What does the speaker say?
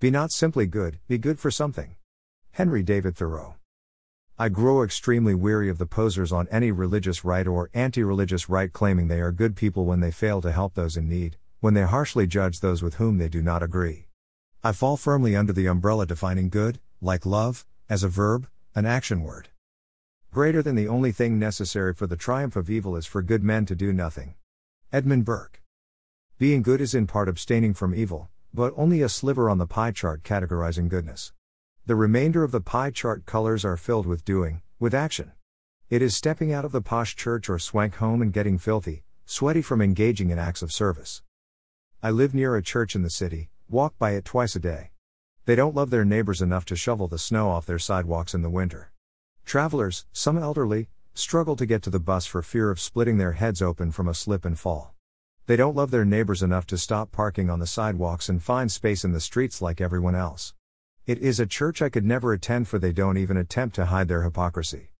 Be not simply good, be good for something. Henry David Thoreau. I grow extremely weary of the posers on any religious right or anti religious right claiming they are good people when they fail to help those in need, when they harshly judge those with whom they do not agree. I fall firmly under the umbrella defining good, like love, as a verb, an action word. Greater than the only thing necessary for the triumph of evil is for good men to do nothing. Edmund Burke. Being good is in part abstaining from evil, but only a sliver on the pie chart categorizing goodness. The remainder of the pie chart colors are filled with doing, with action. It is stepping out of the posh church or swank home and getting filthy, sweaty from engaging in acts of service. I live near a church in the city, walk by it twice a day. They don't love their neighbors enough to shovel the snow off their sidewalks in the winter. Travelers, some elderly, struggle to get to the bus for fear of splitting their heads open from a slip and fall. They don't love their neighbors enough to stop parking on the sidewalks and find space in the streets like everyone else. It is a church I could never attend for they don't even attempt to hide their hypocrisy.